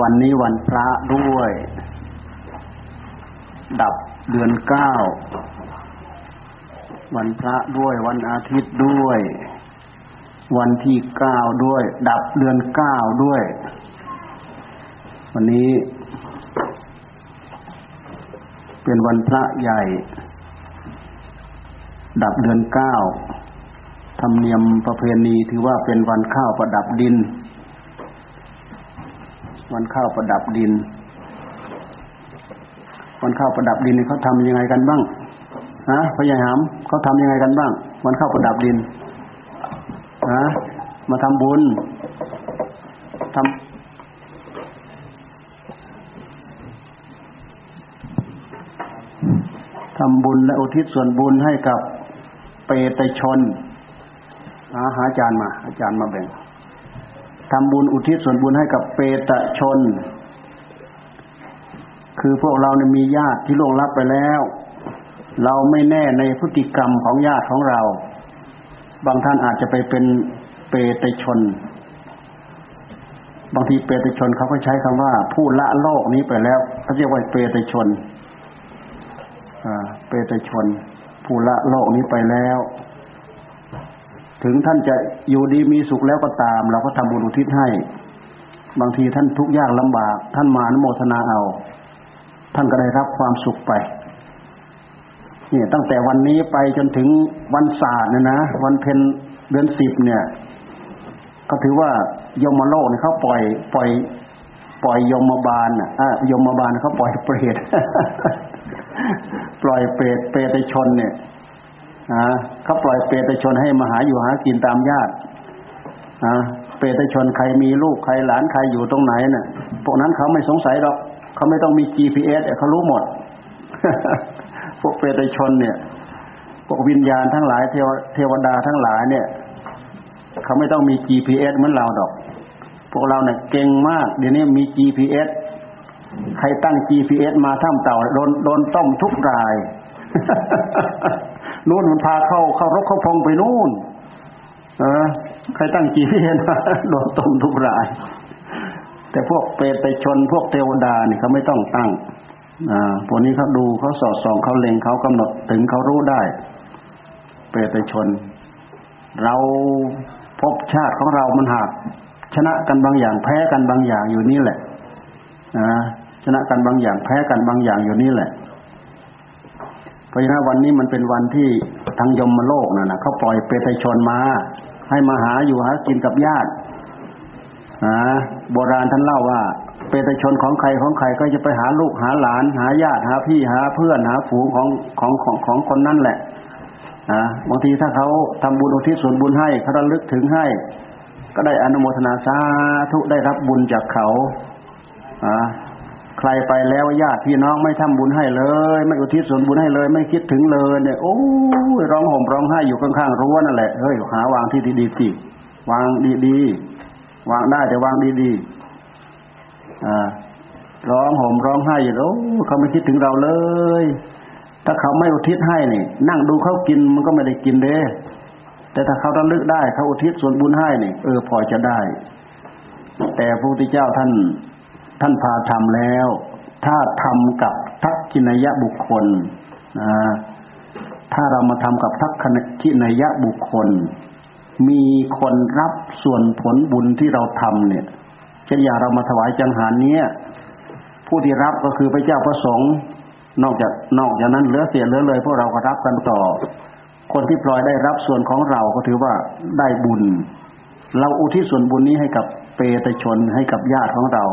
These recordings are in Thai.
วันนี้วันพระด้วย ดับเดือนเก้า วันพระด้วย วันอาทิตย์ด้วย วันที่เก้าด้วย ดับเดือนเก้าด้วย วันนี้ เป็นวันพระใหญ่ ดับเดือนเก้า ธรรมเนียมประเพณีถือว่าเป็นวันข้าวประดับดิน วันข้าวประดับดิน วันข้าวประดับดินเขาทำยังไงกันบ้างฮะพยายามเขาทำยังไงกันบ้าง วันข้าวประดับดินฮะมาทำบุญทำทำบุญและอุทิศส่วนบุญให้กับเปตชน หาหาอาจารย์มา อาจารย์มาแบ่งทำบุญอุทิศส่วนบุญให้กับเปตชน คือพวกเราเนี่ยมีญาติที่ล่วงลับไปแล้ว เราไม่แน่ในพฤติกรรมของญาติของเรา บางท่านอาจจะไปเป็นเปตชน บางทีเปตชนเขาก็ใช้คำว่า ผู้ละโลกนี้ไปแล้วเขาเรียกว่าเปตชนเปตชน ผู้ละโลกนี้ไปแล้ว ถึงท่านจะอยู่ดีมีสุขแล้วก็ตาม เราก็ทำบุญอุทิศให้ บางทีท่านทุกข์ยากลำบาก ท่านมาอนโมทนาเอา ท่านก็ได้รับความสุขไปเนี่ยตั้งแต่วันนี้ไปจนถึงวันศาสตร์เนี่ยนะ วันเพ็ญเดือนสิบเนี่ย ก็ถือว่ายมโลกเนี่ยเขาปล่อย ปล่อย ปล่อยยมบาลอะยมบาลเขาปล่อยเปรตปล่อยเปรตเปรตชนเนี่ย เขาปล่อยเปรตชนให้มาหาอยู่หากินตามญาตินะเปรตชนใครมีลูกใครหลานใครอยู่ตรงไหนเนะ่ะพวกนั้นเขาไม่สงสัยหรอกเขาไม่ต้องมี GPS เขารู้หมด พวกเปรตชนเนี่ย พวกวิญญาณทั้งหลายเทวเทวดาทั้งหลายเนี่ย เขาไม่ต้องมี GPS เหมือนเราดอก พวกเราเนี่ยเก่งมาก เดี๋ยวนี้มี GPS ใครตั้ง GPS มาท่ามเต่าโดนโดนต้มทุกราย นู่นมันพาเข้าเข้ารกเข้าพงไปนู่น เออใครตั้งกี่เห็นโดนต้มทุกราย แต่พวกเปรตชนพวกเทวดานี่เขาไม่ต้องตั้งอ่าพวกนี้เขาดูเขาสอดส่องเขาเล็งเขากำหนดถึงเขารู้ได้ เปรตชน เราพบชาติของเรามันหักชนะกันบางอย่างแพ้กันบางอย่างอยู่นี่แหละนะชนะกันบางอย่างแพ้กันบางอย่างอยู่นี่แหละ พราะฉะนั้นวันนี้มันเป็นวันที่ทางยมโลกนั่นนะเขาปล่อยเปตชนมา ให้มาหาอยู่หากินกับญาตินะโบราณท่านเล่าว่า เปตชนของใครของใครก็จะไปหาลูกหาหลาน หาญาติหาพี่หาเพื่อนหาฝูงของของของของคนนั่นแหละนะบางทีถ้าเขาทำบุญอุทิศส่วนบุญให้เขาระลึกถึงให้ ก็ได้อนุโมทนาสาธุได้รับบุญจากเขาอ่า ใครไปแล้วญาติพี่น้องไม่ทำบุญให้เลย ไม่อุทิศส่วนบุญให้เลย ไม่คิดถึงเลยเนี่ย โอ้ยร้องห่มร้องไห้อยู่ข้างๆรั้วนั่นแหละเฮ้ยหาวางที่ดีๆสิวางดีๆวางได้แต่วางดีๆอ่าร้องห่มร้องไห้อยู่แล้วเขาไม่คิดถึงเราเลย ถ้าเขาไม่อุทิศให้นี่ นั่งดูเขากินมันก็ไม่ได้กินเด้แต่ถ้าเขาระลึกได้เขาอุทิศส่วนบุญให้นี่เออพอจะได้ แต่พระพุทธเจ้าท่าน ท่านพาทำแล้ว ถ้าทำกับทักขินยะบุคคลนะถ้าเรามาทำกับทักขินยะบุคคล มีคนรับส่วนผลบุญที่เราทำเนี่ยเช่นอย่างเรามาถวายจังหารเนี้ยผู้ที่รับก็คือพระเจ้าประสงค์นอกจากนอกจากนั้นเหลือเสียเหลือเลยพวกเราก็รับกันต่อ คนที่ปล่อยได้รับส่วนของเราก็ถือว่าได้บุญ เราอุทิศส่วนบุญนี้ให้กับเปตชนให้กับญาติของเรา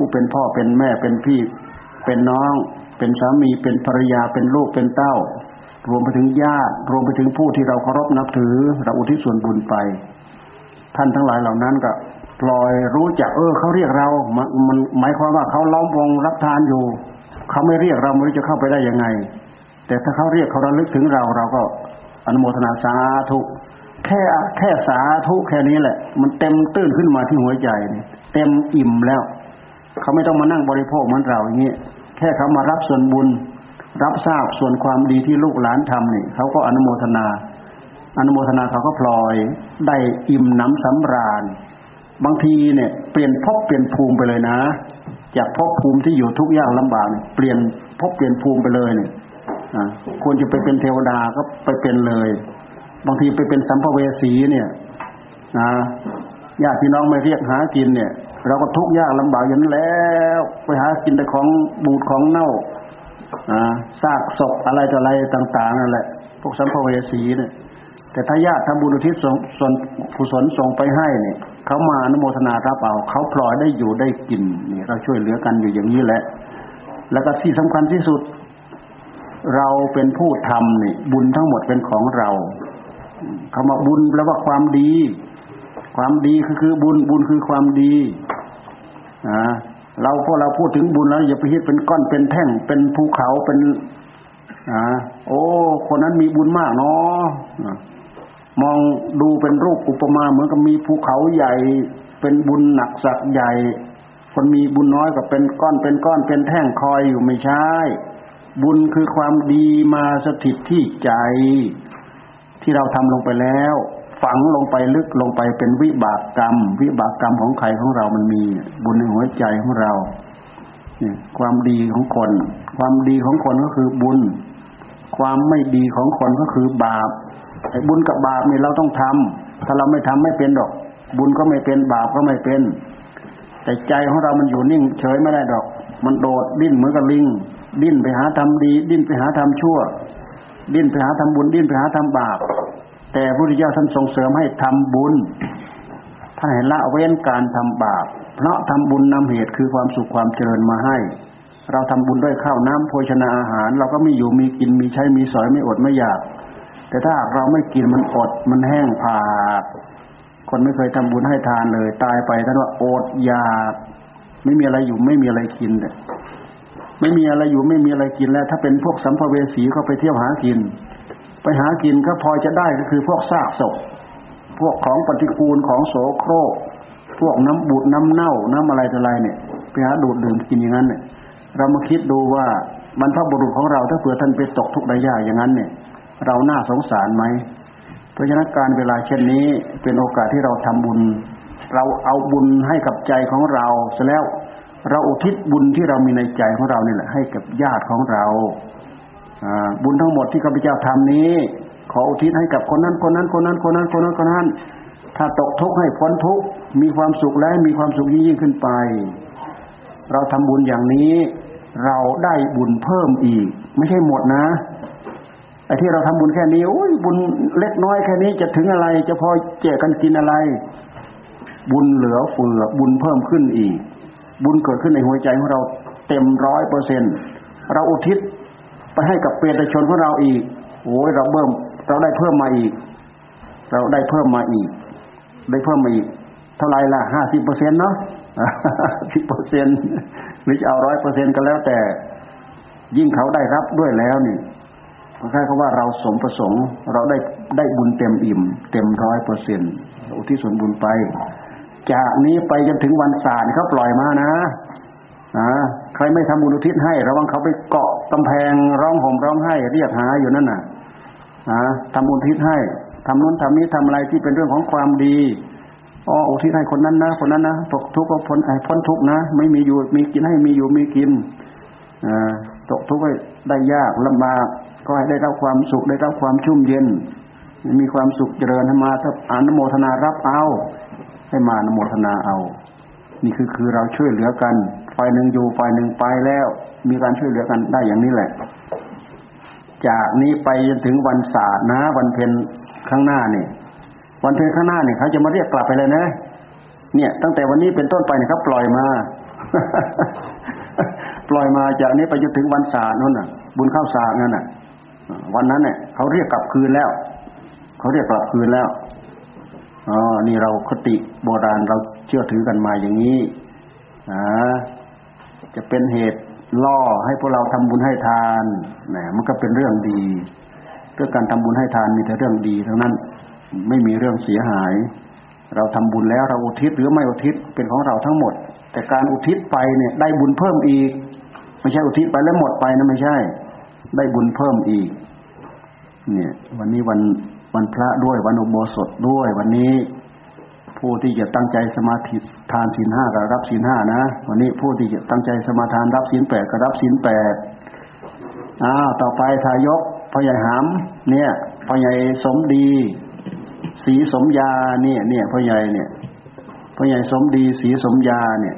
ผู้เป็นพ่อเป็นแม่เป็นพี่ เป็นน้อง เป็นสามีเป็นภรรยาเป็นลูกเป็นเต้า รวมไปถึงญาติ รวมไปถึงผู้ที่เราเคารพนับถือเราอุทิศส่วนบุญไป ท่านทั้งหลายเหล่านั้นก็ปล่อยรู้จักเออเขาเรียกเรา มันหมายความว่าเขาล้อมวงรับทานอยู่ เขาไม่เรียกเราไม่รู้จะเข้าไปได้ยังไง แต่ถ้าเขาเรียกเขาระลึกถึงเราเราก็อนุโมทนาสาธุแค่แค่สาธุแค่นี้แหละ มันเต็มตื้นขึ้นมาที่หัวใจ เต็มอิ่มแล้ว เขาไม่ต้องมานั่งบริโภคเหมือนเราอย่างนี้แค่เขามารับส่วนบุญ รับทราบส่วนความดีที่ลูกหลานทำนี่เขาก็อนุโมทนา อนุโมทนาเขาก็พลอยได้อิ่มน้ำสำราญ บางทีเนี่ยเปลี่ยนภพเปลี่ยนภูมิไปเลยนะ จากภพภูมิที่อยู่ทุกข์ยากลำบากเปลี่ยนภพเปลี่ยนภูมิไปเลยเนี่ยควรจะไปเป็นเทวดาก็ไปเป็นเลย บางทีไปเป็นสัมภเวสีเนี่ยนะญาติพี่น้องไม่เรียกหากินเนี่ย เราก็ทุกข์ยากลำบากอย่างนั้นแล้ว ไปหากินแต่ของบูดของเน่าซากศพอะไรต่ออะไรต่างๆนั่นแหละ พวกสัมภเวสีเนี่ยแต่ถ้าญาติทำบุญอุทิศส่งส่วนกุศลส่งไปให้เนี่ยเขามาอนโมทนารับเอาเขาพลอยได้อยู่ได้กินนี่เราช่วยเหลือกันอยู่อย่างนี้แหละ แล้วก็ที่สำคัญที่สุด เราเป็นผู้ทำนี่บุญทั้งหมดเป็นของเราคำว่าบุญแปลว่าความดี ความดีคือคือบุญบุญคือความดีอ่าเราพอเราพูดถึงบุญแล้วอย่าไปคิดเป็นก้อนเป็นแท่งเป็นภูเขาเป็นอ่าโอ้ คนนั้นมีบุญมากเนาะมองดูเป็นรูปอุปมาเหมือนกับมีภูเขาใหญ่ เป็นบุญหนักสักใหญ่ คนมีบุญน้อยก็เป็นก้อนเป็นก้อนเป็นแท่งคอยอยู่ไม่ใช่บุญคือความดีมาสถิตที่ใจ ที่เราทำลงไปแล้ว ฝังลงไปลึกลงไปเป็นวิบากกรรม วิบากกรรมของใครของเรามันมีบุญในหัวใจของเราเนี่ยความดีของคน ความดีของคนก็คือบุญ ความไม่ดีของคนก็คือบาปไอ้บุญกับบาปนี่เราต้องทำถ้าเราไม่ทำไม่เป็นดอก บุญก็ไม่เป็นบาปก็ไม่เป็น แต่ใจของเรามันอยู่นิ่ง เฉยไม่ได้ดอก มันโดดดิ้นเหมือนกับลิง ดิ้นไปหาทำดี ดิ้นไปหาทำชั่ว ดิ้นไปหาทำบุญดิ้นไปหาทำบาป แต่พระพุทธเจ้าท่านส่งเสริมให้ทำบุญท่านให้ละเว้นการทำบาป เพราะทำบุญนำเหตุคือความสุขความเจริญมาให้ เราทำบุญด้วยข้าวน้ำโภชนาอาหาร เราก็มีอยู่มีกินมีใช้มีสอยไม่อดไม่อยาก แต่ถ้าเราไม่กินมันอดมันแห้งผากคนไม่เคยทำบุญให้ทานเลย ตายไปท่านว่าอดอยากไม่มีอะไรอยู่ไม่มีอะไรกินเลยไม่มีอะไรอยู่ไม่มีอะไรกินแล้ว ถ้าเป็นพวกสัมภเวสีก็ไปเที่ยวหากิน ไปหากินก็พอจะได้ก็คือพวกซากศพ พวกของปฏิกูลของโสโครก พวกน้ำบูดน้ำเน่าน้ำอะไรต่ออะไรเนี่ยไปหาดูดดื่มกินอย่างนั้นเนี่ยเรามาคิดดูว่ามันพระบุรุษของเราถ้าเผื่อท่านไปตกทุกข์ได้ยากอย่างนั้นเนี่ย เราหน้าสงสารไหมเพราะฉะนั้นการเวลาเช่นนี้เป็นโอกาสที่เราทำบุญ เราเอาบุญให้กับใจของเราเสร็จแล้วเราอุทิศบุญที่เรามีในใจของเราเนี่ยแหละให้กับญาติของเรา บุญทั้งหมดที่ข้าพเจ้าทำนี้ ขออุทิศให้กับคนนั้นคนนั้นคนนั้นคนนั้นคนนั้นคนนั้น ถ้าตกทุกข์ให้พ้นทุกข์มีความสุขและมีความสุขยิ่งขึ้นไป เราทำบุญอย่างนี้ เราได้บุญเพิ่มอีก ไม่ใช่หมดนะไอ้ที่เราทำบุญแค่นี้โอ้ยบุญเล็กน้อยแค่นี้จะถึงอะไร จะพอแจกกันกินอะไร บุญเหลือเฟือบุญเพิ่มขึ้นอีก บุญเกิดขึ้นในหัวใจของเราเต็มร้อยเปอร์เซ็นเราอุทิศ ไปให้กับเปรตชนของเราอีกโอ้ยเราเพิ่มเราได้เพิ่มมาอีก เราได้เพิ่มมาอีก ได้เพิ่มมาอีก เท่าไรล่ะห้าสิบเปอร์เซ็นต์เนาะสิบเปอร์เซ็นต์หรือจะเอาร้อยเปอร์เซ็นต์ก็แล้วแต่ ยิ่งเขาได้รับด้วยแล้วนี่คล้ายๆกับว่าเราสมประสงค์ เราได้ได้บุญเต็มอิ่ม เต็มร้อยเปอร์เซ็นต์อุทิศส่วนบุญไปจากนี้ไปจนถึงวันศาสตร์เขาปล่อยมานะ ใครไม่ทำบุญอุทิศให้ ระวังเขาไปเกาะกำแพงร้องห่มร้องไห้เรียกหาอยู่นั่นน่ะนะทำบุญอุทิศให้ทำนู้นทำนี้ทำอะไรที่เป็นเรื่องของความดีอ๋ออุทิศให้คนนั้นนะคนนั้นนะตกทุกข์ก็พ้นพ้นทุกข์นะ ไม่มีอยู่มีกินให้มีอยู่มีกินอ่าตกทุกข์ได้ยากลำบากก็ให้ได้รับความสุขได้รับความชุ่มเย็น มีความสุขเจริญมาถ้าอานโมทนารับเอา ให้มาอนโมทนาเอา นี่คือคือเราช่วยเหลือกัน ฝ่ายหนึ่งอยู่ฝ่ายหนึ่งไปแล้ว มีการช่วยเหลือกันได้อย่างนี้แหละ จากนี้ไปจนถึงวันศาสตร์นะ วันเพ็ญข้างหน้าเนี่ยวันเพ็ญข้างหน้าเนี่ยเขาจะมาเรียกกลับไปเลยนะ เนี่ย ตั้งแต่วันนี้เป็นต้นไปเนี่ยเขาปล่อยมา ปล่อยมาจากนี้ไปจนถึงวันศาสตร์นั่นน่ะ บุญข้าวสากนั่นน่ะ วันนั้นเนี่ยเขาเรียกกลับคืนแล้วเขาเรียกกลับคืนแล้วอ๋อนี่เราคติโบราณเราเชื่อถือกันมาอย่างนี้อ่า จะเป็นเหตุล่อให้พวกเราทำบุญให้ทานนะมันก็เป็นเรื่องดีเรื่องการทำบุญให้ทานมีแต่เรื่องดีทั้งนั้นไม่มีเรื่องเสียหาย เราทำบุญแล้วเราอุทิศหรือไม่อุทิศเป็นของเราทั้งหมด แต่การอุทิศไปเนี่ยได้บุญเพิ่มอีก ไม่ใช่อุทิศไปแล้วหมดไปนะไม่ใช่ ได้บุญเพิ่มอีก เนี่ย วันนี้วันวันพระด้วยวันอุโบสถด้วยวันนี้ ผู้ที่จะตั้งใจสมาธิทานศีลห้าก็รับศีลห้านะวันนี้ผู้ที่จะตั้งใจสมาทานรับศีลแปดก็รับศีลแปดอ้าวต่อไปทายกพ่อใหญ่หามเนี่ยพ่อใหญ่สมดีสีสมยาเนี่ยเนี่ยพ่อใหญ่เนี่ยพ่อใหญ่สมดีสีสมยาเนี่ย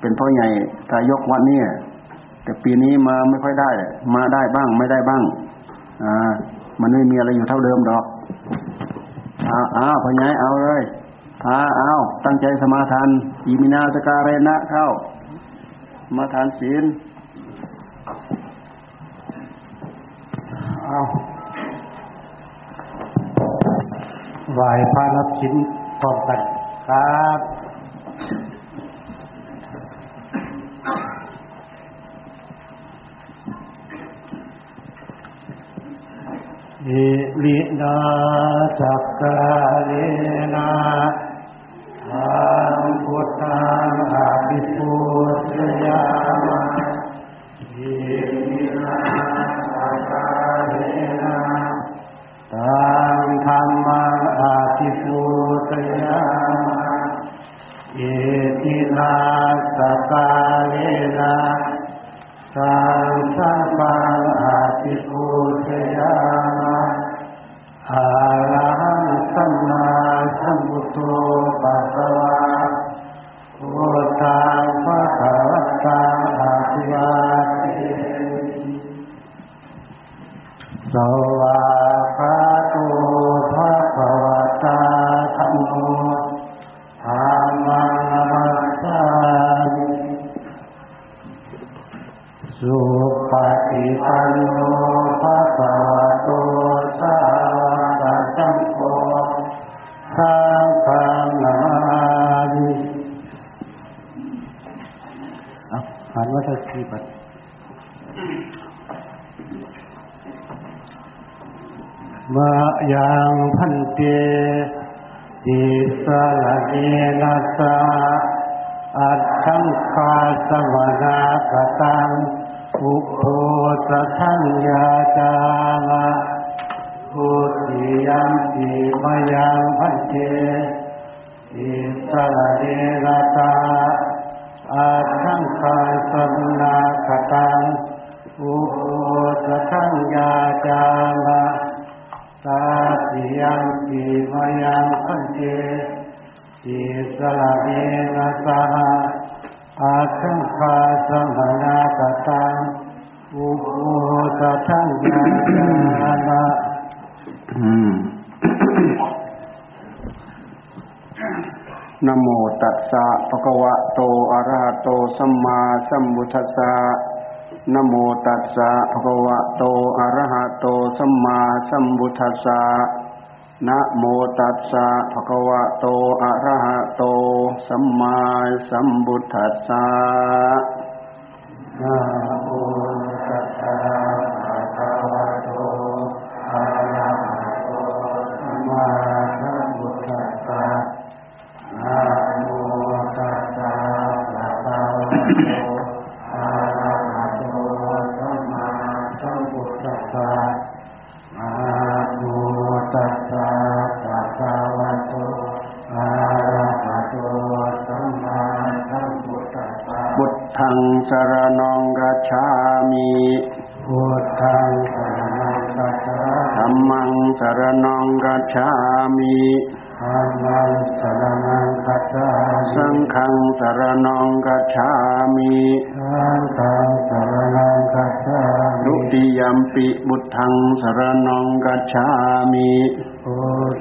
เป็นพ่อใหญ่ทายกวันนี้แต่ปีนี้มาไม่ค่อยได้ มาได้บ้างไม่ได้บ้าง อ่า มันไม่มีอะไรอยู่เท่าเดิมดอกอ้าวอ้าวพ่อใหญ่เอาเลย พาเอาตั้งใจสมาทานอิมินาสการเรนะเข้า มาทานศีลเอาไหวพระรับชิ้นพร้อมกันครับอิลินาจักกาเลนา ทางพุทธังอาภิปุตยามาอิลินาจักกาเลนะทางธรรมังอาภิปุตยามาอิตินาจักาเลนะทางสังฆังอาภิปุตยามาอาระหังสัมมาสัมพุทโธ อ่านวัตถีปัตมายังพันเตติสละเนนัสสะอัตถังคาสมนากตังอุปโภสทังยาจามะพุทธิยัมปิมายังพันเตติสละเนนัสสะ อัตถังคาสัมนากตังอุปโภสทังยาจามะตาติยังปิมยังพันเตติสละเนนะสหะอาคังคาสัมนากตังอุโภตทังยานะอืม นโมตัสสะภะคะวะโตอะระหะโตสัมมาสัมพุทธัสสะนโมตัสสะภะคะวะโตอะระหะโตสัมมาสัมพุทธัสสะนะโมตัสสะภะคะวะโตอะระหะโตสัมมาสัมพุทธัสสะนะโม รณังกัจฉามิธัมมังสรณังคัจฉาสังฆังสรณังกัจฉามิสังฆังสรณังคัจฉาดุติยัมปิบุตทังสรณังกัจฉามิโอ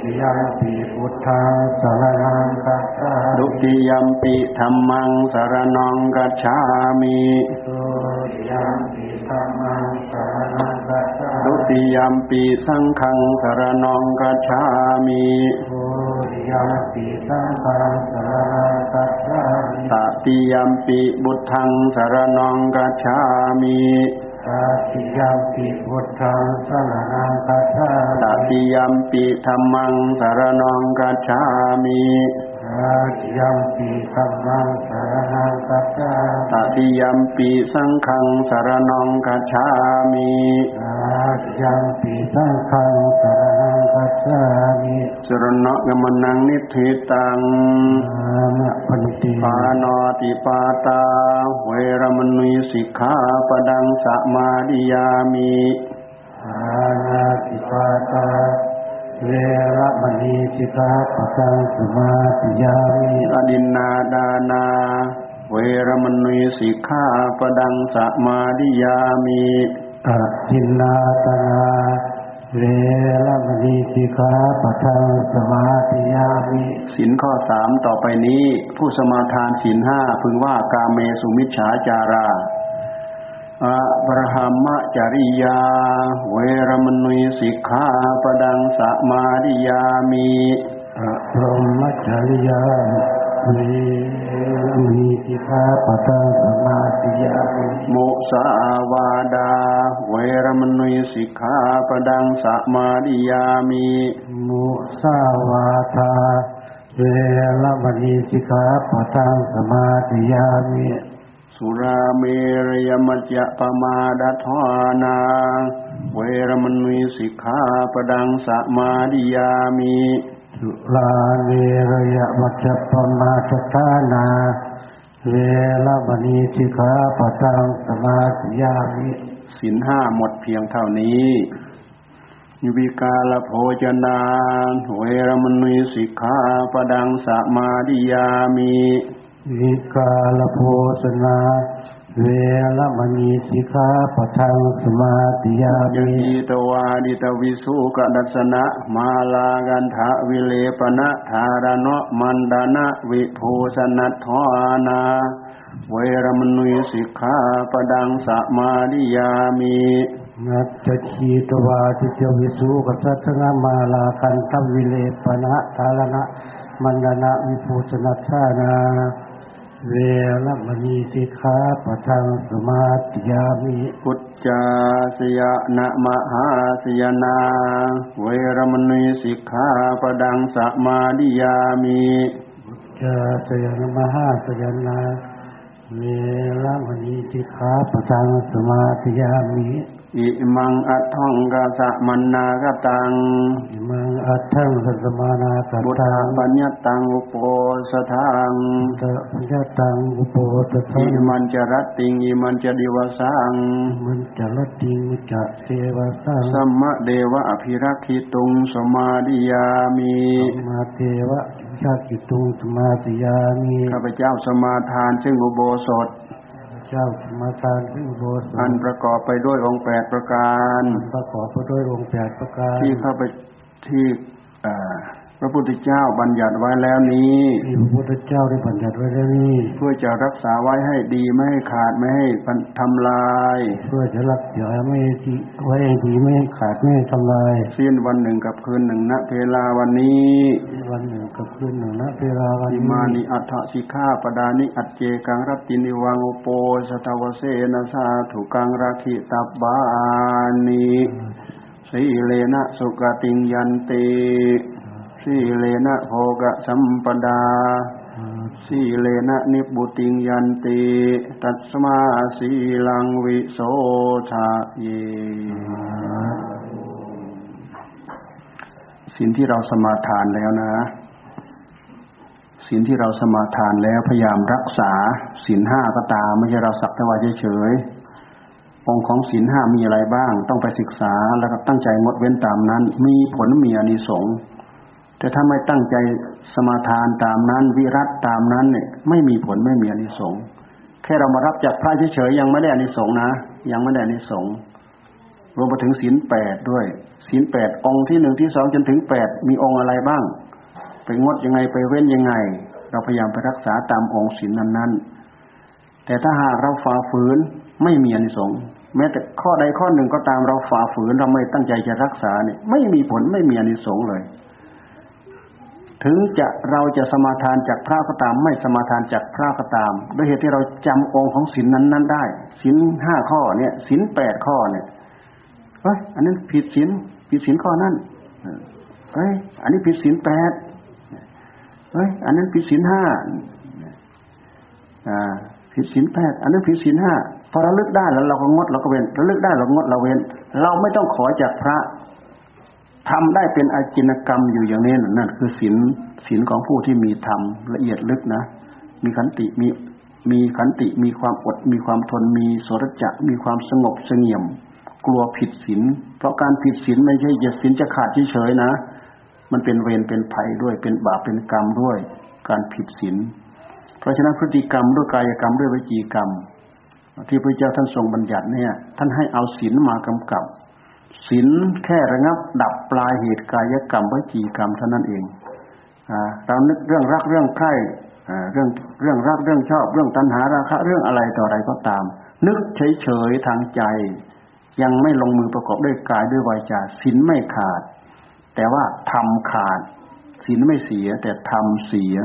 ติยัมปิพุทธังสรณังคัจฉาดุติยัมปิธัมมังสรณังกัจฉามิโอติยัมปิธัมมังสรณังคัจฉาดุ ติยัมปิสังฆังสรณังกัจฉามิโอติยัมปิสังฆังสรณังคัจฉาตติยัมปิบุตทังสรณังกัจฉามิตติยัมปิพุทธังสรณังคัจฉาตติยัมปิธัมมังสรณังกัจฉามิอา ติยัมปิธัมมังสรณังคัจฉาตติยัมปิสังฆังสรณังกัจฉามิอาติยัมปิสังฆังสรณังคัจสามิสรณะกมนังนิธิตังอามะพันติปานอติปาตา เวรมณีสิกขาปดังสมาดิยามิอานาติปาตา เวระมณีสิกขาปะทังสมาธิยามิอดินนาดานา เวรมณีสิกขาปดังสมาดิยามิอะทินนาตนาเวระมณีสิกขาปะทังสมาธิยามิสินข้อสามต่อไปนี้ ผู้สมาทานสินห้าพึงว่ากาเมสุมิจฉาจารา อะบรหัมจริยา เวรมณีสิกขาปดังสมาดิยามิอะพรหมจริยาเวระมณีสิกขาปะทังสมาธิยามิมุสาวาดา เวรมณีสิกขาปดังสมาดิยามิมุสาวาทาเวระมณีสิกขาปะทังสมาธิยามิ สุราเมรยมัจจะปมาดัทานา เวรมณีสิกขาปดังสมาดิยามิสุลาเวรยมัจจปมาทฐานา เวระมณีสิกขาปะทังสมาธิยามิสินห้าหมดเพียงเท่านี้ยุวิกาลโภจนาเวรมณีสิกขาปดังสมาดิยามิ วิกาลโภชนา เวระมณีสิกขาปะทังสมาธิยายมิยีตวาดิตวิสุกดัสนะ มาลากันทะวิเลปนะธารณะมันดานะวิภูสนัทธานาเวรมณีสิกขาปดังสมาดิยามินัจจคีตวาทิเจวิสุกัสสงมาลาคันทวิเลปนะทารณะมันดนะวิภูชนัชานา เวระมณีสิกขาปะทังสมาธิยามิพุทธาสยนะมหาสยนา เวรมณีสิกขาปดังสมาดิยามิจาสยนมหาสยนา เวระมณีสิกขาปะทังสมาธิยามิ อิมังอัตถังกะสะมันนากตัง อิมังอัตถังสัสมานาสัตบุตตัตางปัญญตังอุปโปสทังสัพพะตังอุปโปตทัอิงมันจะรัตติงอิมันจะดิวสังมันจะลดดิงจะเสวะสังสัมมะเดวะอภิรักขิตุงสมาดิยามิมาเทวะชากิตุงสมาธิยามิข้าพเจ้าสมาทานซึ่งอุโบสถ เจ้าสมาทานขึ้นโบสถ์อันประกอบไปด้วยองค์แปดประการ ประกอบไปด้วยองค์แปดประการ ที่เข้าไปที่เอ่อ พระพุทธเจ้าบัญญัติไว้แล้วนี้ที่พระพุทธเจ้าได้บัญญัติไว้แล้วนี่เพื่อจะรักษาไว้ให้ดีไม่ให้ขาดไม่ให้ทำลาย เพื่อจะรักษาไม่ให้ที่ไว้ให้ดีไม่ให้ขาดไม่ให้ทำลายสิ้นวันหนึ่งกับคืนหนึ่งณเพลาวันนี้วันหนึ่งกับคืนหนึ่งนะเวลาวันอินี้มานิอัฏฐสิกขาปดานิอัจเจกังรัตตินิวังอุโปสตวเสนะสาถุกังราคิตับบานิสีเลนะสุกติงยันติ สีเลนะโภกสัมปดาสีเลนะนิบุติงยันติตัสมาสีลังวิโสทะเยสินที่เราสมาทานแล้วนะสินที่เราสมาทานแล้วพยายามรักษาสินห้าก็ตามไม่ใช่เราสักแต่ว่าเฉยองค์ของสินห้ามีอะไรบ้าง ต้องไปศึกษาแล้วก็ตั้งใจงดเว้นตามนั้น มีผลมีอนิสงส์ แต่ถ้าไม่ตั้งใจสมาทานตามนั้น วิรัตตามนั้นเนี่ยไม่มีผลไม่มีอนิสงส์แค่เรามารับจากพระเฉยๆยังไม่ได้อนิสงส์นะ ยังไม่ได้อนิสงส์รวมไปถึงศีลแปดด้วยศีลแปดองค์ที่หนึ่งที่สองจนถึงแปดมีองค์อะไรบ้าง ไปงดยังไงไปเว้นยังไง เราพยายามไปรักษาตามองค์ศีลนั้นๆ แต่ถ้าหากเราฝ่าฝืนไม่มีอนิสงส์แม้แต่ข้อใดข้อหนึ่งก็ตามเราฝ่าฝืนเราไม่ตั้งใจจะรักษาเนี่ยไม่มีผลไม่มีอนิสงส์เลย ถึงจะเราจะสมาทานจากพระก็ตาม ไม่สมาทานจากพระก็ตามด้วยเหตุที่เราจำองค์ของศีลนั้นนั้นได้ศีลห้าข้อเนี่ยศีลแปดข้อเนี่ยเอ้ยอันนั้นผิดศีลผิดศีลข้อนั้นเอ้ยอันนี้ผิดศีลแปดเอ้ยอันนั้นผิดศีลห้าอ่าผิดศีลแปดอันนั้นผิดศีลห้าพอเราลึกได้แล้วเราก็งดเราก็เว้นเราลึกได้เราก็งดเราเว้น เราไม่ต้องขอจากพระ ทำได้เป็นอาจินกรรมอยู่อย่างนี้นั่นคือศีลศีลของผู้ที่มีธรรมละเอียดลึกนะ มีขันติมีมีขันติมีความอดมีความทนมีสรจะมีความสงบเสงี่ยม กลัวผิดศีลเพราะการผิดศีลไม่ใช่จะศีลจะขาดเฉยๆนะ มันเป็นเวรเป็นภัยด้วยเป็นบาปเป็นกรรมด้วย การผิดศีลเพราะฉะนั้นพฤติกรรมด้วยกายกรรมด้วยวิจีกรรม ที่พระเจ้าท่านทรงบัญญัติเนี่ย ท่านให้เอาศีลมากำกับ ศีลแค่ระงับ ดับปลายเหตุกายกรรมวิจีกรรมเท่านั้นเองเรานึกเรื่องรักเรื่องใคร่เรื่องเรื่องรักเรื่องชอบ เรื่องตัณหาราคะ เรื่องอะไรต่ออะไรก็ตาม นึกเฉยๆทางใจ ยังไม่ลงมือประกอบด้วยกายด้วยวาจาศีลไม่ขาด แต่ว่าทำขาดศีลไม่เสีย แต่ทำเสีย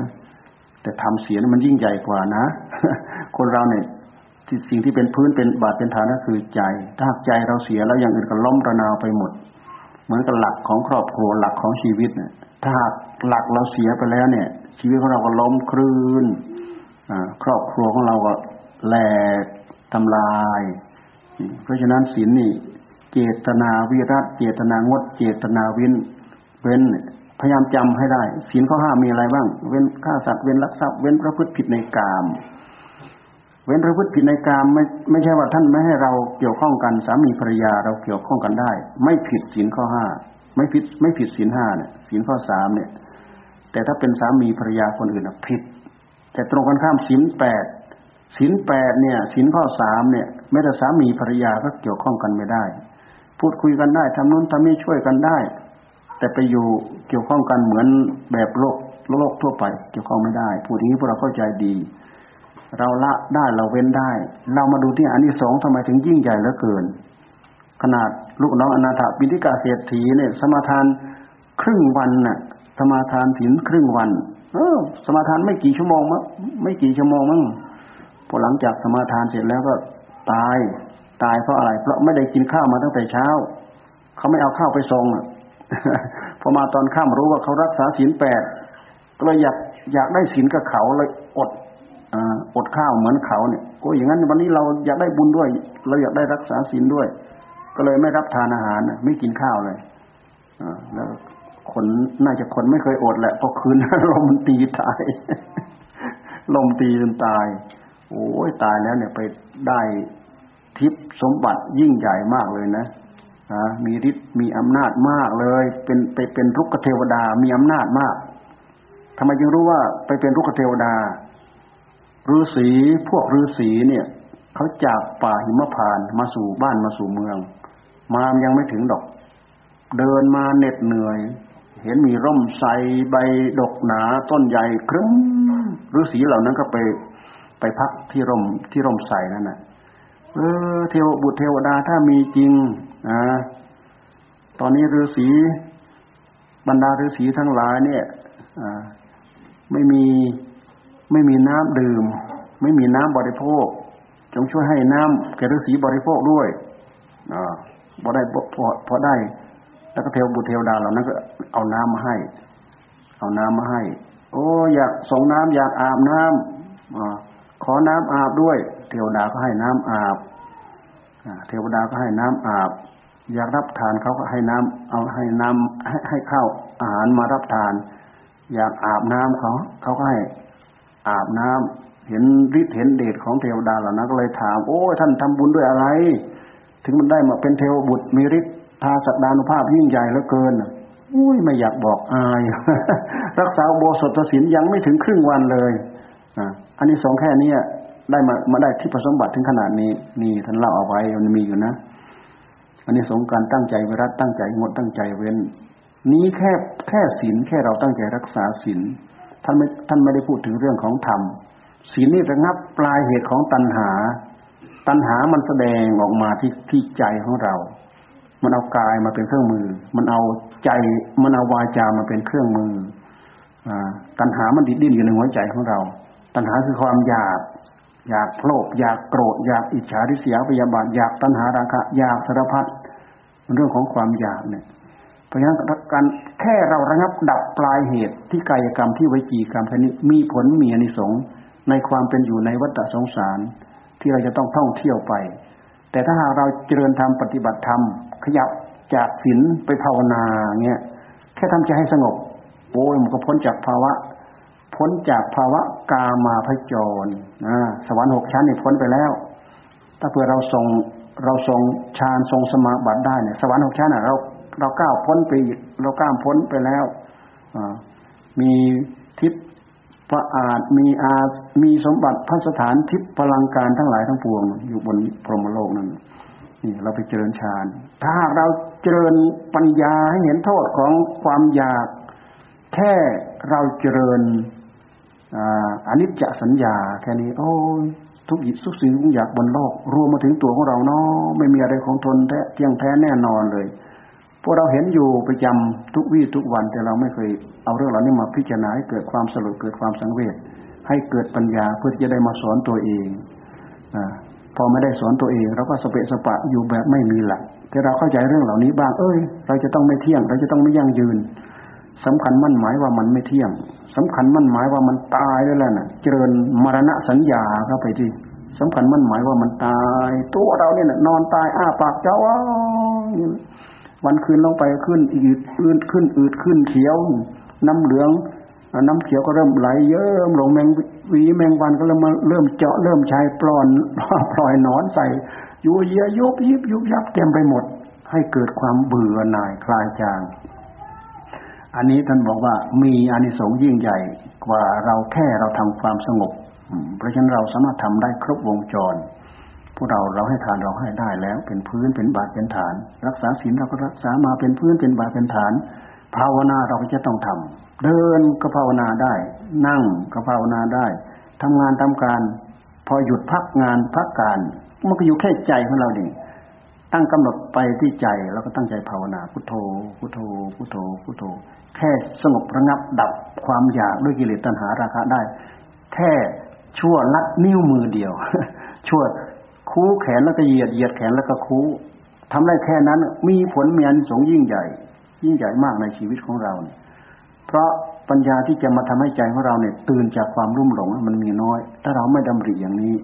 แต่ทำเสียมันยิ่งใหญ่กว่านะ คนเราเนี่ย สิ่งที่เป็นพื้นเป็นบาดเป็นฐานก็คือใจ ถ้าใจเราเสียแล้วอย่างอื่นก็ล้มระนาวไปหมด เหมือนกับหลักของครอบครัวหลักของชีวิตเนี่ยถ้าหลักเราเสียไปแล้วเนี่ย ชีวิตของเราก็ล้มคลื่นครอบครัวของเราก็แหลกทำลาย เพราะฉะนั้นศีลนี่ เจตนาวิรัตเจตนางด เจตนาว้นเว้นพยายามจำให้ได้ศีลข้อห้ามีอะไรบ้าง เว้นฆ่าสัตว์เว้นลักทรัพย์เว้นประพฤติผิดในกาม เว้นประพฤติผิดในกามไม่ไม่ใช่ว่าท่านไม่ให้เราเกี่ยวข้องกันสามีภรรยาเราเกี่ยวข้องกันได้ ไม่ผิดศีลข้อห้าไม่ผิดไม่ผิดศีลห้าเนี่ยศีลข้อสามเนี่ย แต่ถ้าเป็นสามีภรรยาคนอื่นผิด แต่ตรงกันข้ามศีลแปดศีลแปดเนี่ยศีลข้อสามเนี่ยแม้แต่สามีภรรยาก็เกี่ยวข้องกันไม่ได้ พูดคุยกันได้ทำนู้นทำนี้ช่วยกันได้ แต่ไปอยู่เกี่ยวข้องกันเหมือนแบบโลกโลกทั่วไป เกี่ยวข้องไม่ได้พูดนี้พวกเราเข้าใจดี เราละได้เราเว้นได้ เรามาดูที่อันนี้สองทำไมถึงยิ่งใหญ่เหลือเกิน ขนาดลูกน้องอนาถปิฎกาเศรษฐีเนี่ย สมาทานครึ่งวันน่ะ สมาทานถินครึ่งวัน เออ สมาทานไม่กี่ชั่วโมงมั้งไม่กี่ชั่วโมงมั้งพอหลังจากสมาทานเสร็จแล้วก็ตาย ตายเพราะอะไร เพราะไม่ได้กินข้าวมาตั้งแต่เช้า เขาไม่เอาข้าวไปส่งอะพอมาตอนค่ำรู้ว่าเขารักษาศีลแปดก็เลยอยากอยากได้ศีลกับเขาเลยอด อดข้าวเหมือนเขาเนี่ยโอ้อย่างนั้นวันนี้เราอยากได้บุญด้วย เราอยากได้รักษาศีลด้วย ก็เลยไม่รับทานอาหารไม่กินข้าวเลยอแล้วคนน่าจะคนไม่เคยอดแหละพอคืนลมตีตายลมตีจนตาย โอ้ยตายแล้วเนี่ยไปได้ทิพสมบัติยิ่งใหญ่มากเลยนะมีฤทธิ์มีอำนาจมากเลย เป็นไปเป็นรุกขเทวดามีอำนาจมากทำไมจึงรู้ว่าไปเป็นรุกขเทวดา ฤาษีพวกฤาษีเนี่ยเขาจากป่าหิมพานมาสู่บ้านมาสู่เมือง มายังไม่ถึงดอก เดินมาเหน็ดเหนื่อย เห็นมีร่มไทรใบดกหนาต้นใหญ่ครึ้มฤาษีเหล่านั้นก็ไปไปพักที่ร่มที่ร่มไทรนั่นน่ะเออเทวบุตรเทวดาถ้ามีจริงนะตอนนี้ฤาษีบรรดาฤาษีทั้งหลายเนี่ยไม่มี ไม่มีน้ำดื่ม ไม่มีน้ำบริโภค จงช่วยให้น้ำแก่ฤาษีบริโภคด้วยอพอได้พอพอได้ แล้วก็เทวบุตรเทวดาเหล่านั้นก็เอาน้ำมาให้ เอาน้ำมาให้ โอ้อยากส่งน้ำอยากอาบน้ำอขอน้ำอาบด้วย เทวดาก็ให้น้ำอาบเทวดาก็ให้น้ำอาบ อยากรับทานเขาก็ให้น้ำเอาให้น้ำให้ให้ข้าวอาหารมารับทาน อยากอาบน้ำเขาเขาก็ให้ อาบน้ำเห็นฤทธิ์เห็นเดชของเทวดาเหล่านั้นก็เลยถาม โอ้ท่านทำบุญด้วยอะไร ถึงมันได้มาเป็นเทวบุตรมีฤทธิ์ทาสักดานุภาพยิ่งใหญ่เหลือเกินอุ้ยไม่อยากบอกอาย รักษาโบสถศีลยังไม่ถึงครึ่งวันเลยอ่าอันนี้สองแค่นี้ได้มามาได้ที่ผสมบัติถึงขนาดนี้ นี่ท่านเล่าเอาไว้มันมีอยู่นะ อันนี้สงการตั้งใจเวรัตตั้งใจงดตั้งใจเว้น นี้แค่แค่ศีลแค่เราตั้งใจรักษาศีล ท่านไม่ท่านไม่ได้พูดถึงเรื่องของธรรมศีลนี่ระงับปลายเหตุของตัณหา ตัณหามันแสดงออกมาที่ที่ใจของเรา มันเอากายมาเป็นเครื่องมือ มันเอาใจมันเอาวาจามาเป็นเครื่องมืออ่าตัณหามันดิ้นอยู่ในหัวใจของเรา ตัณหาคือความอยาก อยากโลภอยากโกรธอยากอิจฉาริษยาพยาบาทอยากตัณหาราคะอยากสารพัดมันเรื่องของความอยากเนี่ย ราะฉะนั้นการแค่เราระงับดับปลายเหตุที่กายกรรมที่วิจีกรรมแค่นี้มีผลมีอนิสงส์ในความเป็นอยู่ในวัฏสงสาร ที่เราจะต้องท่องเที่ยวไป แต่ถ้าหากเราเจริญธรรมปฏิบัติธรรม ขยับจากศีลไปภาวนาเงี้ยแค่ทำใจให้สงบโอ้ยมันก็พ้นจากภาวะ พ้นจากภาวะกามาพจรนะสวรรค์หกชั้นนี่พ้นไปแล้ว ถ้าเผื่อเราทรงเราทรงฌานทรงสมาบัติได้เนี่ยสวรรค์หกชั้นอะเรา เราก้าวพ้นไปเราก้าวพ้นไปแล้วมีทิพย์พระอาจมีอามีสมบัติพัสถานทิพย์พลังการทั้งหลายทั้งปวง อยู่บนพรหมโลกนั้นนี่เราไปเจริญฌานถ้าเราเจริญปัญญาให้เห็นโทษของความอยาก แค่เราเจริญอนิจจสัญญา แค่นี้ โอ้ทุกอิทุกสิ่งทุกอย่างบนโลก รวมมาถึงตัวของเราเนาะไม่มีอะไรของทนแท้เที่ยงแท้แน่นอนเลย พวกเราเห็นอยู่ประจำทุกวี่ทุกวัน แต่เราไม่เคยเอาเรื่องเหล่านี้มาพิจารณาให้เกิดความสลดเกิดความสังเวชให้เกิดปัญญาเพื่อจะได้มาสอนตัวเองอพอไม่ได้สอนตัวเองเราก็สเปะสปะอยู่แบบไม่มีหลักแต่เราเข้าใจเรื่องเหล่านี้บ้าง เอ้ย เราจะต้องไม่เที่ยง เราจะต้องไม่ยั่งยืนสำคัญมั่นหมายว่ามันไม่เที่ยงสำคัญมั่นหมายว่ามันตายได้แล้วน่ะ เจริญมรณะสัญญาเข้าไปที่สำคัญมั่นหมายว่ามันตาย ตัวเราเนี่ยนอนตายอ้าปากเจ้าวั วันคืนลงไปขึ้นอืดอืดขึ้นอืดขึ้นเขียว น้ำเหลือง น้ำเขียวก็เริ่มไหล เยิ้มลงแมงวีแมงวันก็เริ่มมาเริ่มเจาะเริ่มใช้ปลอนปล่อยนอนใส่ยูเยียยุบยิบยุบยับเต็มไปหมด ให้เกิดความเบื่อหน่ายคลายจาง อันนี้ท่านบอกว่ามีอานิสงส์ยิ่งใหญ่กว่าเราแค่เราทำความสงบ เพราะฉะนั้นเราสามารถทำได้ครบวงจร พวกเราเราให้ทานเราให้ได้แล้ว เป็นพื้นเป็นบาทเป็นฐาน รักษาศีลเราก็รักษามาเป็นพื้นเป็นบาทเป็นฐาน ภาวนาเราก็จะต้องทำเดินก็ภาวนาได้ นั่งก็ภาวนาได้ทำงานทำการ พอหยุดพักงานพักการมันก็อยู่แค่ใจของเราเองตั้งกำหนดไปที่ใจแล้วก็ตั้งใจภาวนาพุทโธพุทโธพุทโธพุทโธ แค่สงบระงับดับความอยากด้วยกิเลสตัณหาราคะได้ แค่ชั่วลัดนิ้วมือเดียว ชั่ว คูแขนแล้วก็เหยียดเหยียดแขนแล้วก็คูทำได้แค่นั้น มีผลมีอันสงยิ่งใหญ่ ยิ่งใหญ่มากในชีวิตของเราเนี่ยเพราะปัญญาที่จะมาทำให้ใจของเราเนี่ย ตื่นจากความรุ่มหลงมันมีน้อย ถ้าเราไม่ดำริอย่างนี้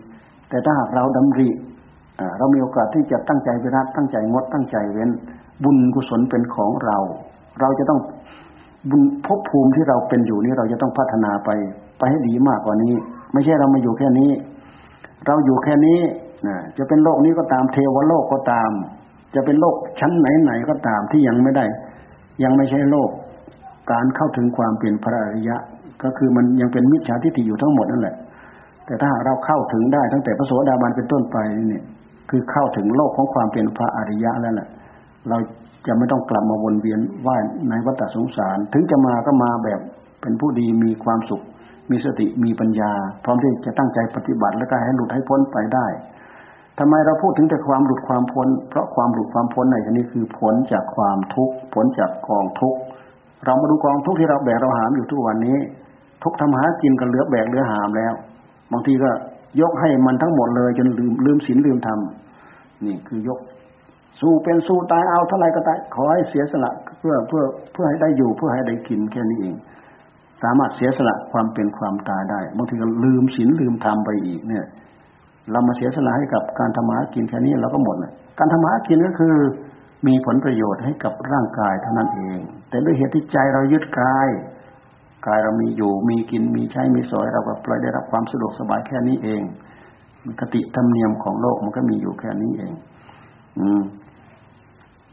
แต่ถ้าหากเราดำริเรามีโอกาสที่จะตั้งใจไปรักตั้งใจงดตั้งใจเว้น บุญกุศลเป็นของเรา เราจะต้องบุญภพภูมิที่เราเป็นอยู่นี้เราจะต้องพัฒนาไป ไปให้ดีมากกว่านี้ ไม่ใช่เรามาอยู่แค่นี้ เราอยู่แค่นี้ จะเป็นโลกนี้ก็ตามเทวโลกก็ตาม จะเป็นโลกชั้นไหนๆก็ตามที่ยังไม่ได้ ยังไม่ใช่โลก การเข้าถึงความเป็นพระอริยะ ก็คือมันยังเป็นมิจฉาทิฏฐิอยู่ทั้งหมดนั่นแหละ แต่ถ้าเราเข้าถึงได้ตั้งแต่พระโสดาบันเป็นต้นไปนี่คือเข้าถึงโลกของความเป็นพระอริยะแล้วแหละ เราจะไม่ต้องกลับมาวนเวียนว่ายในวัฏสงสาร ถึงจะมาก็มาแบบเป็นผู้ดีมีความสุข มีสติมีปัญญา พร้อมที่จะตั้งใจปฏิบัติและก็ให้หลุดให้พ้นไปได้ ทำไมเราพูดถึงแต่ความหลุดความพ้น เพราะความหลุดความพ้นในที่นี้คือผลจากความทุกข์ผลจากกองทุกข์เรามาดูกองทุกข์ที่เราแบกเราหามอยู่ทุกวันนี้ ทุกทำหากินกันเหลือแบกเหลือหามแล้ว บางทีก็ยกให้มันทั้งหมดเลย จนลืมลืมศีลลืมธรรมนี่คือยก สู้เป็นสู้ตายเอาเท่าไรก็ตายขอให้เสียสละเพื่อเพื่อเพื่อให้ได้อยู่เพื่อให้ได้กินแค่นี้เอง สามารถเสียสละความเป็นความตายได้บางทีก็ลืมศีลลืมธรรมไปอีกเนี่ย เรามาเสียสละให้กับการทำมาหากินแค่นี้เราก็หมดเลยการทำมาหากินก็คือมีผลประโยชน์ให้กับร่างกายเท่านั้นเอง แต่ด้วยเหตุที่ใจเรายึดกาย กายเรามีอยู่มีกินมีใช้มีสอยเราก็ปล่อยได้รับความสะดวกสบายแค่นี้เองกติธรรมเนียมของโลกมันก็มีอยู่แค่นี้เอง อืม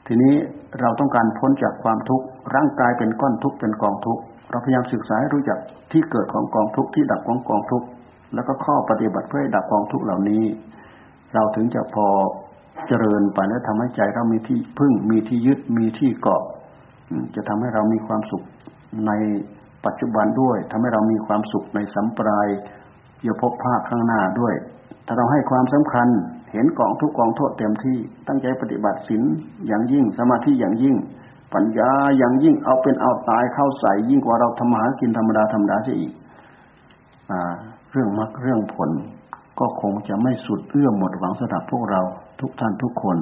ทีนี้เราต้องการพ้นจากความทุกข์ร่างกายเป็นก้อนทุกข์เป็นกองทุกข์เราพยายามศึกษาให้รู้จักที่เกิดของกองทุกข์ที่ดับของกองทุกข์ แล้วก็ข้อปฏิบัติเพื่อดับกองทุกข์เหล่านี้ เราถึงจะพอเจริญไปและทำให้ใจเรามีที่พึ่งมีที่ยึดมีที่เกาะจะทำให้เรามีความสุขในปัจจุบันด้วยทำให้เรามีความสุขในสัมปรายเกี่ยพบภาคข้างหน้าด้วย ถ้าเราให้ความสำคัญเห็นกองทุกกองโทษเต็มที่ตั้งใจปฏิบัติศีลอย่างยิ่งสมาธิอย่างยิ่ง ปัญญาอย่างยิ่งเอาเป็นเอาตายเข้าใส่ยิ่งกว่าเราทำหากินธรรมดาธรรมดาเสียอีก เรื่องมรรคเรื่องผล ก็คงจะไม่สุดเอื้อมหมดหวังสำหรับพวกเราทุกท่านทุกคน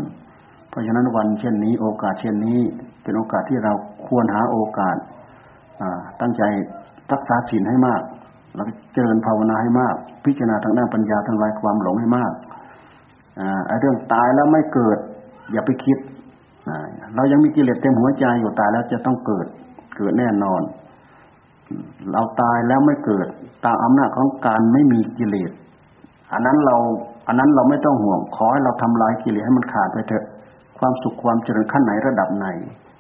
เพราะฉะนั้นวันเช่นนี้โอกาสเช่นนี้ เป็นโอกาสที่เราควรหาโอกาสตั้งใจรักษาศีลให้มาก แล้วเจริญภาวนาให้มาก พิจารณาทางด้านปัญญาทางลายความหลงให้มากไอ้เรื่องตายแล้วไม่เกิด อย่าไปคิดเรายังมีกิเลสเต็มหัวใจอยู่ตายแล้วจะต้องเกิดเกิดแน่นอน เราตายแล้วไม่เกิด ตามอำนาจของการไม่มีกิเลสอันนั้นเรา อันนั้นเราไม่ต้องห่วงขอให้เราทำลายกิเลสให้มันขาดไปเถอะ ความสุขความเจริญขั้นไหนระดับไหน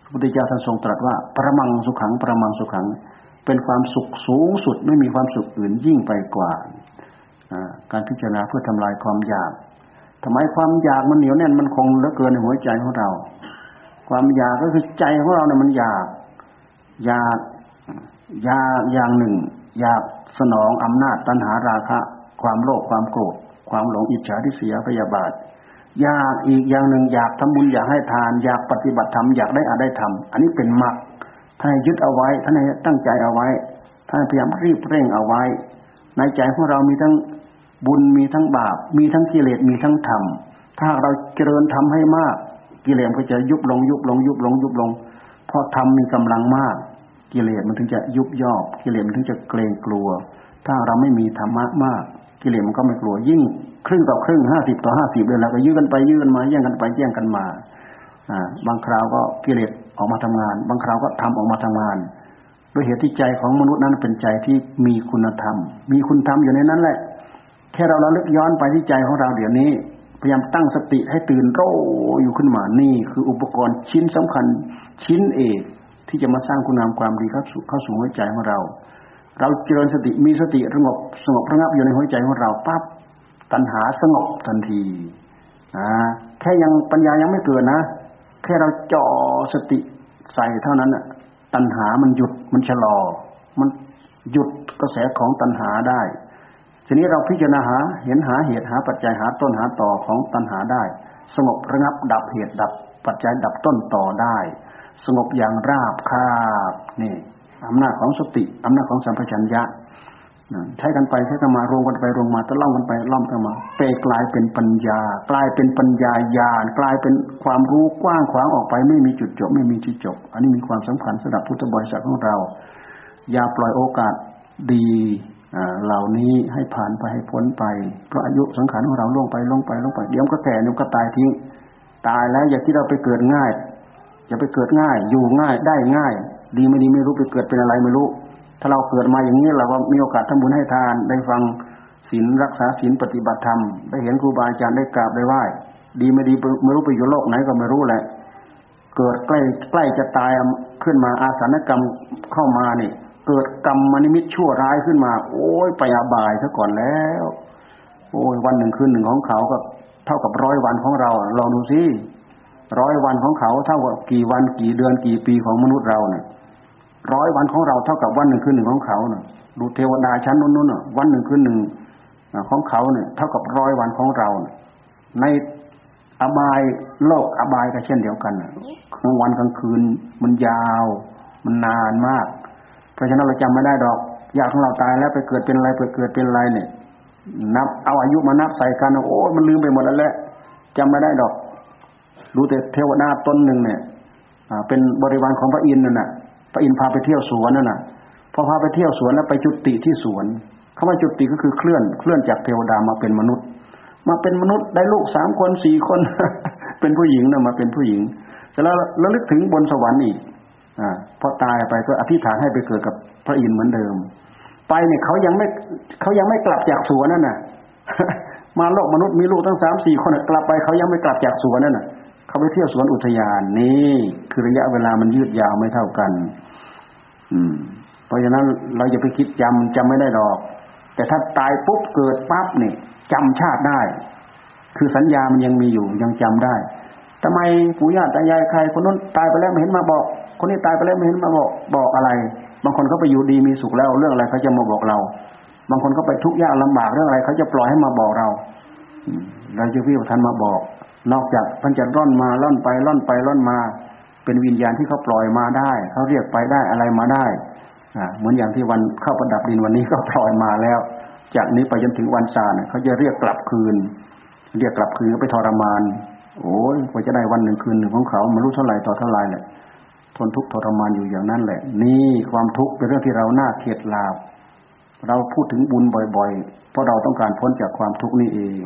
พระพุทธเจ้าท่านทรงตรัสว่า ประมังสุขังประมังสุขัง เป็นความสุขสูงสุดไม่มีความสุขอื่นยิ่งไปกว่าการพิจารณาเพื่อทำลายความอยากทำไมความอยากมันเหนียวแน่นมันคงเหลือเกินในหัวใจของเรา ความอยากก็คือใจของเราเนี่ยมันอยาก อยาก ยาอย่างหนึ่ง อยากสนองอำนาจตัณหาราคะ ความโลภความโกรธความหลงอิจฉาทิษยพยาบาท อยากอีกอย่างหนึ่งอยากทำบุญอยากให้ทาน อยากปฏิบัติธรรมอยากได้อาได้ทำอันนี้เป็นมรรคท่านยึดเอาไว้ท่านตั้งใจเอาไว้ท่านพยายามรีบเร่งเอาไว้ ในใจของเรามีทั้งบุญมีทั้งบาป มีทั้งกิเลสมีทั้งธรรม ถ้าเราเจริญทำให้มาก กิเลสก็จะยุบลงยุบลงยุบลงยุบลงเพราะธรรมมีกำลังมาก กิเลสมันถึงจะยุบย่อกิเลสมันถึงจะเกรงกลัว ถ้าเราไม่มีธรรมะมาก กิเลสมันก็ไม่กลัวยิ่ง ครึ่งต่อครึ่งห้าสิบต่อห้าสิบเลยแล้วก็ยื้อกันไปยื้อกันมาแย่งกันไปแย่งกันมาอ่าบางคราวก็กิเลสออกมาทำงาน บางคราวก็ทำออกมาทำงานด้วยเหตุที่ใจของมนุษย์นั้นเป็นใจที่มีคุณธรรม มีคุณธรรมอยู่ในนั้นแหละ แค่เราระลึกย้อนไปที่ใจของเราเดี๋ยวนี้ พยายามตั้งสติให้ตื่นโรอยู่ขึ้นมานี่ คืออุปกรณ์ชิ้นสำคัญชิ้นเอก ที่จะมาสร้างคุณงามความดีเข้าสู่เข้าสู่หัวใจของเรา เราเจริญสติมีสติสงบสงบระงับอยู่ในหัวใจของเราปั๊บตัณหาสงบทันทีอ่าแค่ยังปัญญายังไม่เกิดนะ แค่เราจ่อสติใส่เท่านั้นน่ะตัณหามันหยุดมันชะลอ มันหยุดกระแสของตัณหาได้ทีนี้เราพิจารณาหาเห็นหาเหตุหาปัจจัยหาต้นหาต่อของตัณหาได้ สงบระงับดับเหตุดับปัจจัยดับต้นต่อได้ สงบอย่างราบคาบนี่อำนาจของสติอำนาจของสัมปชัญญะใช้กันไปใช้กันมารวมกันไปรวมมาตะล่อมกันไปล่อมกันมาเปกลายเป็นปัญญา กลายเป็นปัญญาญาณกลายเป็นความรู้กว้างขวางออกไปไม่มีจุดจบ ไม่มีที่จบ อันนี้มีความสำคัญสำหรับพุทธบริษัทของเรา อย่าปล่อยโอกาสดีเหล่านี้ให้ผ่านไปให้พ้นไป เพราะอายุสังขารของเราล่วงไปล่วงไปล่วงไปเดี๋ยวก็แก่เดี๋ยวก็ตายทิ้งตายแล้วอย่าคิดเราไปเกิดง่าย อย่าไปเกิดง่าย อยู่ง่ายได้ง่าย ดีไม่ดีไม่รู้ไปเกิดเป็นอะไรไม่รู้ ถ้าเราเกิดมาอย่างนี้เราก็มีโอกาสทำบุญให้ทานได้ฟังศีลรักษาศีลปฏิบัติธรรมได้เห็นครูบาอาจารย์ได้กราบได้ไหว้ดีไม่ดีไม่รู้ไปอยู่โลกไหนก็ไม่รู้แหละ เกิดใกล้ใกล้จะตายขึ้นมาอาสานกรรมเข้ามานี่เกิดกรรมมนิมิตชั่วร้ายขึ้นมา โอ้ยไปอาบายซะก่อนแล้ว โอ้ยวันหนึ่งคืนหนึ่งของเขาก็เท่ากับร้อยวันของเราลองดูสิ ร้อยวันของเขาเท่ากับกี่วันกี่เดือนกี่ปีของมนุษย์เราเนี่ยร้อยวันของเราเท่ากับวันหนึ่งคืนหนึ่งของเขาเนี่ยดูเทวดาชั้นนู้นๆวันหนึ่งคืนหนึ่งของเขาเนี่ยเท่ากับร้อยวันของเราในอบายโลกอบายก็เช่นเดียวกันกลางวันกลางคืนมันยาว มันนานมาก เพราะฉะนั้นเราจำไม่ได้ดอกญาติของเราตายแล้วไปเกิดเป็นอะไรไปเกิดเป็นอะไรเนี่ย นับเอาอายุมานับใส่กันโอ้มันลืมไปหมดแล้วแหละจำไม่ได้ดอก รู้แต่เทวดาตนหนึ่งเนี่ยเป็นบริวารของพระอินทร์นั่นน่ะ พระอินทร์พาไปเที่ยวสวนนั่นน่ะพอพาไปเที่ยวสวนแล้วไปจุติที่สวนคำว่าจุติก็คือเคลื่อนเคลื่อนจากเทวดามาเป็นมนุษย์ มาเป็นมนุษย์ได้ลูกสามคนสี่คน เป็นผู้หญิงนะมาเป็นผู้หญิงแต่แล้วระลึกถึงบนสวรรค์อีกอ่าพอตายไปก็อธิษฐานให้ไปเกิดกับพระอินทร์เหมือนเดิม ไปเนี่ยเขายังไม่เขายังไม่กลับจากสวนนั่นน่ะ มาโลกมนุษย์มีลูกทั้งสามสี่คนกลับไปเขายังไม่กลับจากสวนนั่นน่ะ เขาไปเที่ยวสวนอุทยานนี่คือระยะเวลามันยืดยาวไม่เท่ากัน อืม เพราะฉะนั้นเราอย่าไปคิดจำจำไม่ได้ดอก แต่ถ้าตายปุ๊บเกิดปั๊บเนี่ยจำชาติได้ คือสัญญามันยังมีอยู่ยังจำได้ทำไมปู่ย่าตายายใครคนนู้นตายไปแล้วไม่เห็นมาบอก คนนี้ตายไปแล้วไม่เห็นมาบอกบอกอะไร บางคนเขาไปอยู่ดีมีสุขแล้วเรื่องอะไรเขาจะมาบอกเรา บางคนเขาไปทุกข์ยากลำบากเรื่องอะไรเขาจะปล่อยให้มาบอกเรา เราจะพี่ท่านมาบอก นอกจากท่านจะร่อนมาล่อนไปล่อนไปล่อนมา เป็นวิญญาณที่เขาปล่อยมาได้เขาเรียกไปได้อะไรมาได้เหมือนอย่างที่วันเข้าประดับดินวันนี้ก็ปล่อยมาแล้ว จากนี้ไปจนถึงวันศาลเขาจะเรียกกลับคืน เรียกกลับคืนไปทรมาน โอ้ยกว่าจะได้วันหนึ่งคืนหนึ่งของเขาม่รู้เท่าไหร่ต่อเท่าไหร่แหละทนทุกข์ทรมานอยู่อย่างนั้นแหละ นี่ความทุกข์เป็นเรื่องที่เราหน้าเกลียดลาบเราพูดถึงบุญบ่อย ๆ เพราะเราต้องการพ้นจากความทุกข์นี่เอง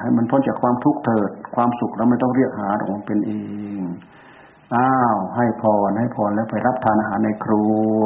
ให้มันพ้นจากความทุกข์เถิด ความสุขเราไม่ต้องเรียกหาออกเป็นเอง อ้าว ให้พรให้พรแล้วไปรับทานอาหารในครัว